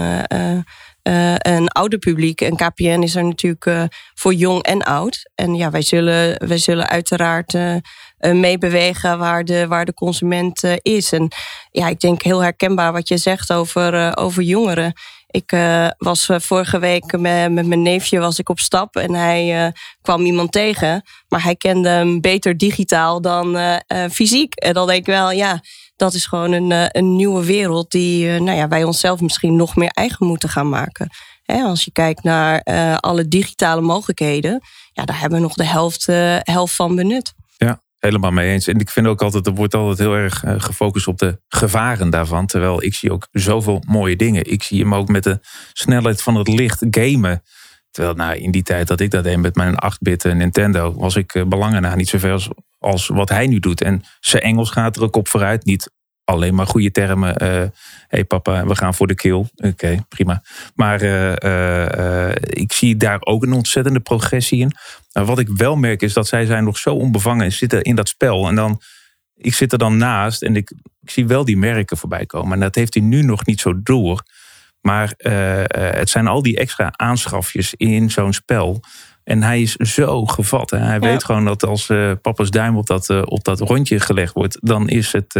eh, een ouder publiek. En KPN is er natuurlijk eh, voor jong en oud. En ja, wij zullen, wij zullen uiteraard eh, meebewegen waar de, waar de consument is. En ja, ik denk heel herkenbaar wat je zegt over, over jongeren. Ik was vorige week met, met mijn neefje was ik op stap en hij kwam iemand tegen. Maar hij kende hem beter digitaal dan fysiek. En dan denk ik wel, ja, dat is gewoon een, eh, een nieuwe wereld die eh, nou ja, wij onszelf misschien nog meer eigen moeten gaan maken. Als je kijkt naar eh, alle digitale mogelijkheden, ja, daar hebben we nog de helft, helft van benut. Ja, helemaal mee eens. En ik vind ook altijd, er wordt altijd heel erg gefocust op de gevaren daarvan. Terwijl ik zie ook zoveel mooie dingen. Ik zie hem ook met de snelheid van het licht gamen. Terwijl nou, in die tijd dat ik dat deed met mijn 8-bit Nintendo, was ik uh, belangen na niet zoveel als, als wat hij nu doet. En zijn Engels gaat er ook op vooruit. Niet alleen maar goede termen. Hé hey papa, we gaan voor de kill. Oké, prima. Maar ik zie daar ook een ontzettende progressie in. wat ik wel merk is dat zij zijn nog zo onbevangen en zitten in dat spel. En dan ik zit er dan naast en ik, ik, zie wel die merken voorbij komen. En dat heeft hij nu nog niet zo door. Maar uh, het zijn al die extra aanschafjes in zo'n spel. En hij is zo gevat. Hè? Hij weet gewoon dat als uh, papa's duim op dat, uh, op dat rondje gelegd wordt, dan is het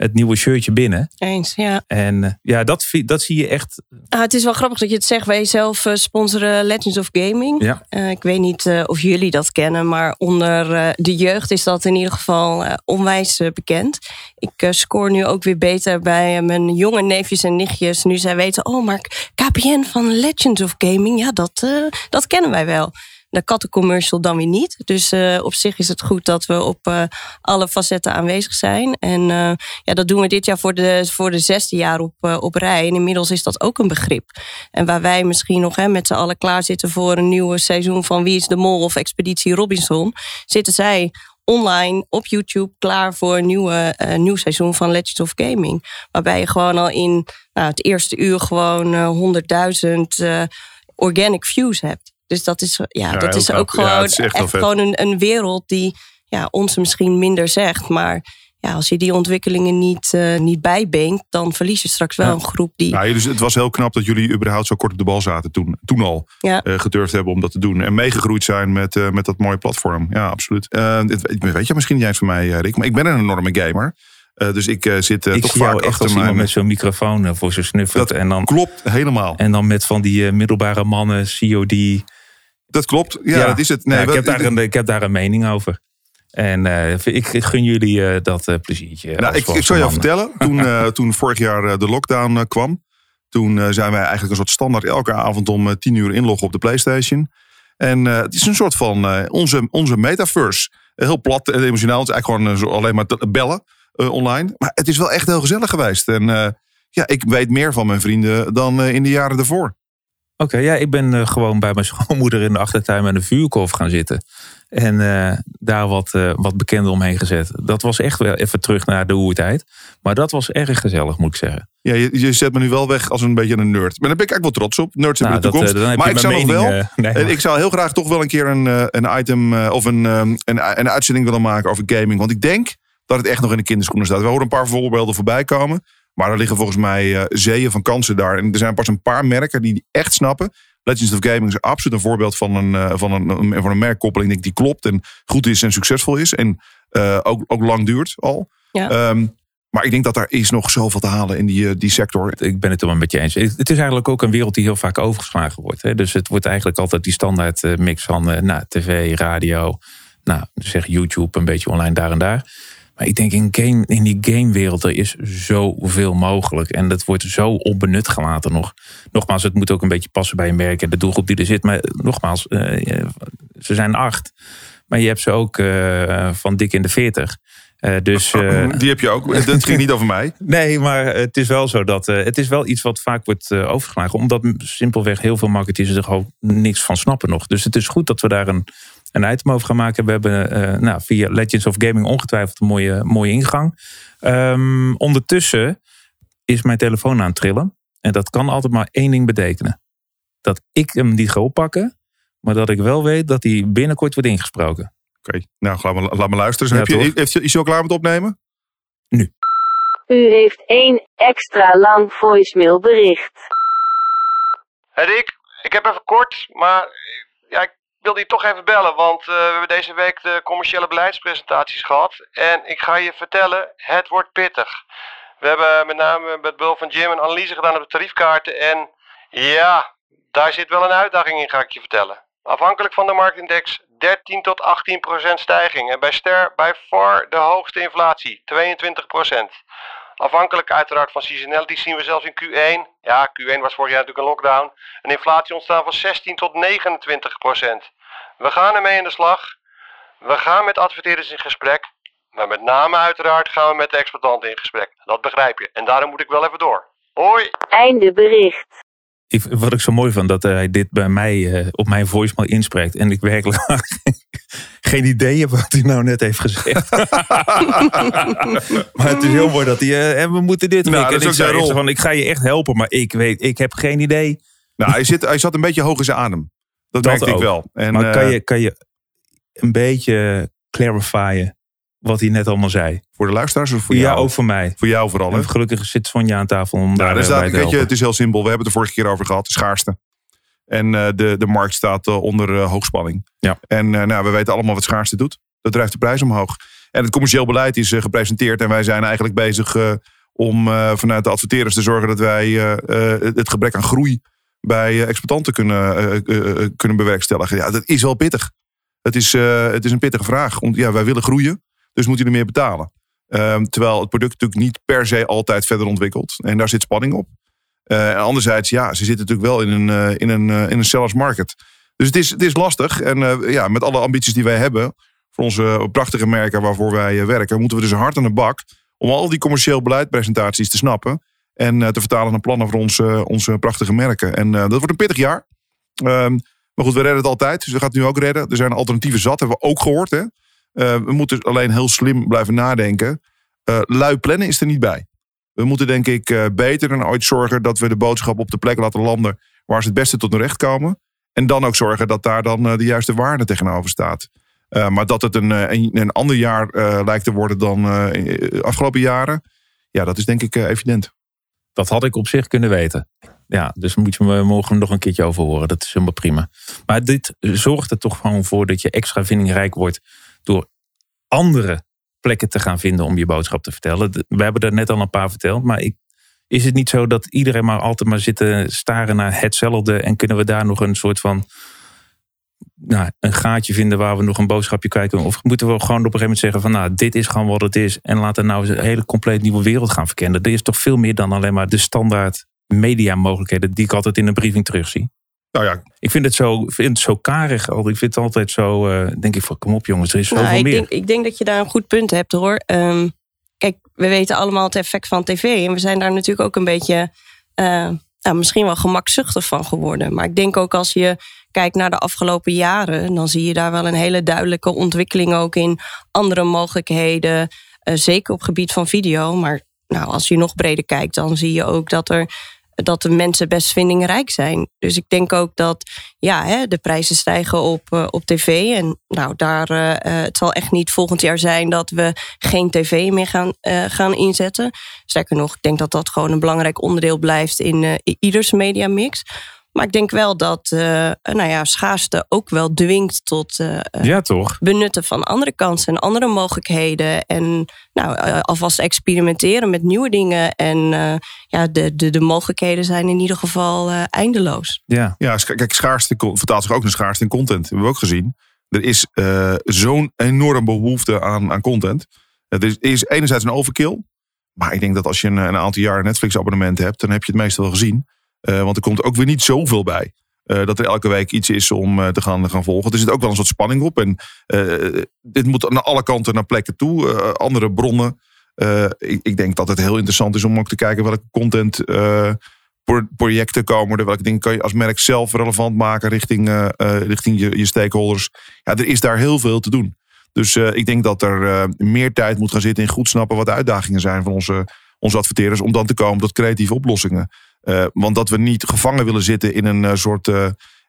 het nieuwe shirtje binnen. Eens, ja. En uh, ja, dat, dat zie je echt. Ah, het is wel grappig dat je het zegt. Wij zelf uh, sponsoren Legends of Gaming. Ja. Uh, ik weet niet of jullie dat kennen, maar onder de jeugd is dat in ieder geval onwijs bekend. Ik score nu ook weer beter bij mijn jonge neefjes en nichtjes. Nu zij weten, oh, maar KPN van Legends of Gaming, ja, dat, dat kennen wij wel de kattencommercial dan weer niet. Dus uh, op zich is het goed dat we op uh, alle facetten aanwezig zijn. En uh, ja, dat doen we dit jaar voor de, voor de zesde jaar op, op rij. En inmiddels is dat ook een begrip. En waar wij misschien nog hè, met z'n allen klaar zitten voor een nieuwe seizoen van Wie is de Mol of Expeditie Robinson, zitten zij online op YouTube klaar voor een nieuwe, nieuw seizoen van Legends of Gaming. Waarbij je gewoon al in nou, het eerste uur gewoon 100.000 uh, organic views hebt. Dus dat is, ja, Ja, dat is ook gewoon is echt gewoon een, een wereld die ja, ons misschien minder zegt. Maar ja, als je die ontwikkelingen niet, eh, niet bijbeent, dan verlies je straks wel een groep die. Ja, dus het was heel knap dat jullie überhaupt zo kort op de bal zaten toen, toen al. Ja. eh, gedurfd hebben om dat te doen. En meegegroeid zijn met, eh, met dat mooie platform. Ja, absoluut. Eh, weet- je misschien niet eens van mij, Rick. Maar ik ben een enorme gamer. Eh, dus ik eh, zit ik toch zie jou vaak echt achter als mijn... iemand met zo'n microfoon voor zijn snuffert. en dan, klopt, helemaal. En dan met van die eh, middelbare mannen, COD. Dat klopt, ja, dat is het. Nee, Ja, ik, wat- heb daar een, ik heb daar een mening over. En eh, ik, gun jullie eh, dat eh, pleziertje. Nou, ik, ik zal mannen. vertellen, toen, toen vorig jaar de lockdown kwam, toen zijn wij eigenlijk een soort standaard elke avond om 10 uur inloggen op de PlayStation. En het is een soort van onze, onze metaverse. Heel plat en emotionaal. Het is eigenlijk gewoon alleen maar bellen online. Maar het is wel echt heel gezellig geweest. En ja, ik weet meer van mijn vrienden dan in de jaren daarvoor. Oké, ja, ik ben eh, gewoon bij mijn schoonmoeder in de achtertuin met een vuurkorf gaan zitten. En eh, daar wat, eh, wat bekenden omheen gezet. Dat was echt wel even terug naar de oertijd. Maar dat was erg gezellig, moet ik zeggen. Ja, je, je zet me nu wel weg als een beetje een nerd. Maar daar ben ik eigenlijk wel trots op. Nerds Nou, hebben de toekomst. maar ik zou nog wel. mening, nee, maar- ik zou heel graag toch wel een keer een, een item of een, eh, een, een uitzending willen maken over gaming. Want ik denk dat het echt nog in de kinderschoenen staat. We horen een paar voorbeelden voorbij komen. Maar er liggen volgens mij eh, zeeën van kansen daar. En er zijn pas een paar merken die die echt snappen. Legends of Gaming is absoluut een voorbeeld van een, eh, van een, een- van een merkkoppeling denk ik, die klopt en goed is en succesvol is. En eh, ook, ook lang duurt al. Ja. Ehm, maar ik denk dat daar is nog zoveel te halen in die, die sector. Ik ben het er wel met je eens. Het is eigenlijk ook een wereld die heel vaak overgeslagen wordt. Hè? Dus het wordt eigenlijk altijd die standaard mix van eh, nou, tv, radio, nou, zeg YouTube, een beetje online daar en daar. Maar ik denk in, game, in die gamewereld, er is zoveel mogelijk. En dat wordt zo onbenut gelaten nog. Nogmaals, het moet ook een beetje passen bij een merk en de doelgroep die er zit. Maar nogmaals, eh, ze zijn acht. Maar je hebt ze ook eh, van dik in de veertig. Eh, dus, Die heb je ook. Dat ging niet over mij. Nee, maar het is wel zo dat het is wel iets wat vaak wordt overgeslagen. Omdat simpelweg heel veel marketeers er gewoon niks van snappen nog. Dus het is goed dat we daar een, een item over gaan maken. We hebben eh, nou, via Legends of Gaming ongetwijfeld een mooie, mooie ingang. Ehm, ondertussen is mijn telefoon aan het trillen. En dat kan altijd maar één ding betekenen. Dat ik hem niet ga oppakken. Maar dat ik wel weet dat hij binnenkort wordt ingesproken. Oké, nou laat me, laat me luisteren. Ja, heb je, is je al klaar met opnemen? U heeft één extra lang voicemailbericht. Hé Rick, ik heb even kort, maar ja, ik wilde je toch even bellen, want eh, we hebben deze week de commerciële beleidspresentaties gehad. En ik ga je vertellen, het wordt pittig. We hebben met name met behulp van Jim een analyse gedaan op de tariefkaarten en ja, daar zit wel een uitdaging in, ga ik je vertellen. Afhankelijk van de marktindex 13 tot 18 procent stijging en bij Ster bij far de hoogste inflatie, 22 procent. Afhankelijk uiteraard van seasonality zien we zelfs in Q1, ja Q1 was vorig jaar natuurlijk een lockdown, een inflatie ontstaan van 16 tot 29 procent. We gaan ermee in de slag, we gaan met adverteerders in gesprek, maar met name uiteraard gaan we met de exploitanten in gesprek. Dat begrijp je en daarom moet ik wel even door. Hoi! Einde bericht. ik, wat ik zo mooi vond, dat hij dit bij mij eh, op mijn voicemail inspreekt. En ik werkelijk geen idee heb wat hij nou net heeft gezegd. maar het is heel mooi dat hij, eh, en we moeten dit. Nou, dat en is ik ook zei rol. van, ik ga je echt helpen, maar ik weet, ik heb geen idee. Nou, hij, zit, hij zat een beetje hoog in zijn adem. Dat, Dat merkte ik wel. En, maar kan eh, je, kan je een beetje clarifyen wat hij net allemaal zei? Voor de luisteraars of voor ja, jou? ook voor mij. Voor jou vooral? En gelukkig zit Sonja aan tafel om Nou, daar dus eh, te weet je, het is heel simpel. We hebben het de vorige keer over gehad. De schaarste. En eh, de, de markt staat eh, onder eh, hoogspanning. Ja. En nou, we weten allemaal wat schaarste doet. Dat drijft de prijs omhoog. En het commercieel beleid is gepresenteerd. En wij zijn eigenlijk bezig om vanuit de adverteerders te zorgen dat wij het gebrek aan groei bij exploitanten kunnen, kunnen bewerkstelligen. Ja, dat is wel pittig. Het is, het is een pittige vraag. Want ja, wij willen groeien, dus moet je er meer betalen. Ehm, terwijl het product natuurlijk niet per se altijd verder ontwikkelt. En daar zit spanning op. Eh, en anderzijds, ja, ze zitten natuurlijk wel in een, eh, in een, eh, in een sellers market. Dus het is, het is lastig. En ja, met alle ambities die wij hebben, voor onze prachtige merken waarvoor wij werken, moeten we dus hard aan de bak om al die commercieel beleidpresentaties te snappen. En te vertalen naar plannen voor onze, onze prachtige merken. En dat wordt een pittig jaar. Ehm, maar goed, we redden het altijd. Dus we gaan het nu ook redden. Er zijn alternatieven zat, hebben we ook gehoord. Hè? We moeten alleen heel slim blijven nadenken. Eh, lui plannen is er niet bij. We moeten denk ik eh, beter dan ooit zorgen dat we de boodschap op de plek laten landen waar ze het beste tot hun recht komen. En dan ook zorgen dat daar dan eh, de juiste waarde tegenover staat. Eh, maar dat het een, een, een ander jaar lijkt te worden dan in- afgelopen jaren. Ja, dat is denk ik evident. Dat had ik op zich kunnen weten. Ja, dus moet je me morgen nog een keertje over horen. Dat is helemaal prima. Maar dit zorgt er toch gewoon voor dat je extra vindingrijk wordt door andere plekken te gaan vinden om je boodschap te vertellen. We hebben er net al een paar verteld, maar ik, is het niet zo dat iedereen maar altijd maar zit te staren naar hetzelfde en kunnen we daar nog een soort van nou, een gaatje vinden waar we nog een boodschapje kwijt kunnen? Of moeten we gewoon op een gegeven moment zeggen van nou, dit is gewoon wat het is en laten we nou eens een hele compleet nieuwe wereld gaan verkennen. Er is toch veel meer dan alleen maar de standaard media mogelijkheden die ik altijd in een briefing terugzie. Nou ja. Ik vind het zo, vind het zo karig. altijd. Ik vind het altijd zo, eh, denk ik van kom op jongens, er is zoveel Nou, ik, meer. denk, ik denk dat je daar een goed punt hebt hoor. Ehm, kijk, we weten allemaal het effect van tv. En we zijn daar natuurlijk ook een beetje eh, nou, misschien wel gemakzuchtig van geworden. Maar ik denk ook als je kijkt naar de afgelopen jaren, dan zie je daar wel een hele duidelijke ontwikkeling ook in andere mogelijkheden. eh, zeker op gebied van video. Maar nou, als je nog breder kijkt, dan zie je ook dat er dat de mensen best vindingrijk zijn. Dus ik denk ook dat ja, hè, de prijzen stijgen op, eh, op tv. En nou, daar, eh, eh, het zal echt niet volgend jaar zijn dat we geen tv meer gaan, gaan inzetten. Sterker nog, ik denk dat dat gewoon een belangrijk onderdeel blijft in ieders mediamix. Maar ik denk wel dat eh, nou ja, schaarste ook wel dwingt tot eh, eh, Ja, toch? benutten van andere kansen en andere mogelijkheden. En nou, eh, alvast experimenteren met nieuwe dingen. En eh, ja, de, de, de mogelijkheden zijn in ieder geval eh, eindeloos. Ja. Ja, kijk, schaarste vertaalt zich ook naar schaarste in content. hebben we ook gezien. Er is eh, zo'n enorm behoefte aan, aan content. Er is, is enerzijds een overkill. Maar ik denk dat als je een, een aantal jaar een Netflix-abonnement hebt, dan heb je het meestal wel gezien. Eh, want er komt ook weer niet zoveel bij. eh, dat er elke week iets is om eh, te gaan, gaan volgen. Er zit ook wel een soort spanning op. En dit moet naar alle kanten naar plekken toe. andere bronnen. Ik, ik denk dat het heel interessant is om ook te kijken welke content pro- projecten komen er. Welke dingen kan je als merk zelf relevant maken richting, richting je, je stakeholders. Ja, er is daar heel veel te doen. Dus ik denk dat er meer tijd moet gaan zitten in goed snappen wat de uitdagingen zijn van onze, onze adverteerders. Om dan te komen tot creatieve oplossingen. Eh, want dat we niet gevangen willen zitten in een eh, soort eh,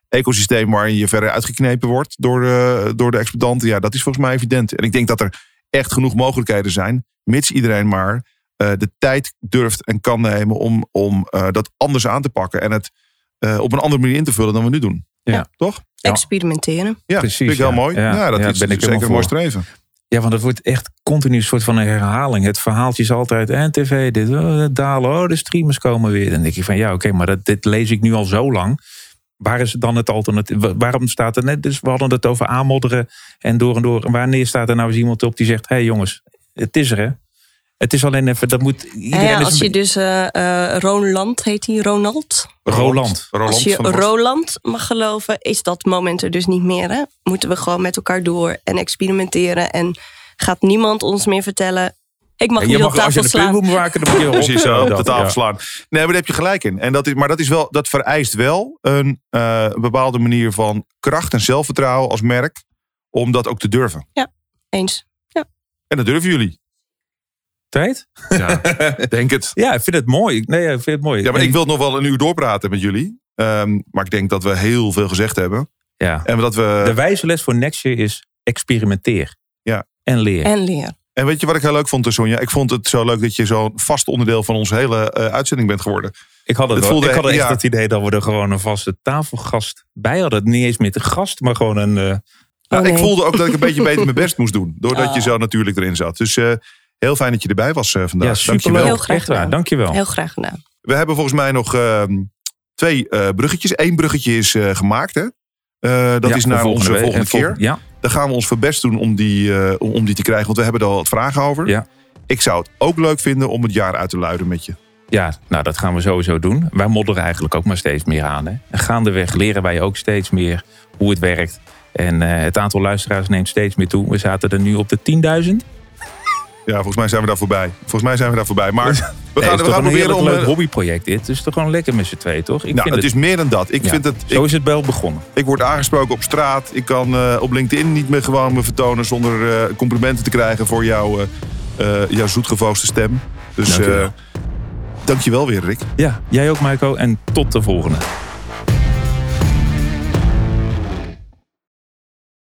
ecosysteem waarin je verder uitgeknepen wordt door de, door de exploitanten. Ja, dat is volgens mij evident. En ik denk dat er echt genoeg mogelijkheden zijn, mits iedereen maar eh, de tijd durft en kan nemen om, om eh, dat anders aan te pakken. En het eh, op een andere manier in te vullen dan we nu doen. Ja. Toch? Experimenteren. Ja, Precies, vind ik heel ja. mooi. Ja, Ja, dat ja, is ben ik zeker een mooi streven. Ja, want het wordt echt continu een soort van een herhaling. Het verhaaltje is altijd, en tv, dit, oh, dalen, oh, de streamers komen weer. Dan denk ik van, ja, oké, maar dat, dit lees ik nu al zo lang. Waar is dan het alternatief? Wa- Waarom staat er net, dus we hadden het over aanmodderen en door en door. Wanneer staat er nou eens iemand op die zegt, hé hey jongens, het is er hè. Het is alleen even, dat moet iedereen Ja, als een je dus eh eh Roland heet hij, Ronald. Roland. Als je Roland mag geloven, is dat moment er dus niet meer. Hè? Moeten we gewoon met elkaar door en experimenteren. En gaat niemand ons meer vertellen... Ik mag En niet je op mag, als je tafel een slaan. maken, dan moet je precies zo op de tafel ja. slaan. Nee, maar daar heb je gelijk in. En dat is, maar dat, is wel, dat vereist wel een eh, bepaalde manier van kracht en zelfvertrouwen als merk. Om dat ook te durven. Eens. En dat durven jullie. Tijd? Ja, denk het. Ja, ik vind het mooi. Nee, ik vind het mooi. Ja, maar En- ik wil nog wel een uur doorpraten met jullie. Ehm, maar ik denk dat we heel veel gezegd hebben. Ja. En dat we. De wijze les voor next year is experimenteer. Ja. En leer. En leer. En weet je wat ik heel leuk vond, Sonja? Ik vond het zo leuk dat je zo'n vast onderdeel van onze hele eh, uitzending bent geworden. Ik had, het Het voelde- ik had echt ja. het idee dat we er gewoon een vaste tafelgast bij hadden. Niet eens meer te gast, maar gewoon een... eh, Nou, Oh, Ik voelde ook dat ik een beetje beter mijn best moest doen. Doordat je Ah. zo natuurlijk erin zat. Dus eh, heel fijn dat je erbij was eh, vandaag. ja, superleuk. Dankjewel. Heel graag Echt waar, gedaan. dankjewel. Heel graag gedaan. We hebben volgens mij nog ehm, twee eh, bruggetjes. Eén bruggetje is eh, gemaakt, hè? Eh, dat Ja, is voor naar onze week. volgende En vol- keer. Ja, Dan gaan we ons verbest doen om die, eh, om om die te krijgen. Want we hebben er al wat vragen over. Ja. Ik zou het ook leuk vinden om het jaar uit te luiden met je. ja, nou dat gaan we sowieso doen. Wij modderen eigenlijk ook maar steeds meer aan. Hè. En gaandeweg leren wij ook steeds meer hoe het werkt. En eh, het aantal luisteraars neemt steeds meer toe. We zaten er nu op de 10.000. Ja, volgens mij zijn we daar voorbij. Volgens mij zijn we daar voorbij. Maar we Nee, gaan, we gaan een proberen om... leuk eh, hobbyproject dit. Het is toch gewoon lekker met z'n tweeën, toch? Ik nou, vind het is meer dan dat. Ik Ja, vind het... Zo is het wel begonnen. ik word aangesproken op straat. Ik kan eh, op LinkedIn niet meer gewoon me vertonen zonder eh, complimenten te krijgen voor jouw, eh, jouw zoetgevoosde stem. Dus Dankjewel. dankjewel weer, Rick. Ja, jij ook, Marco. En tot de volgende.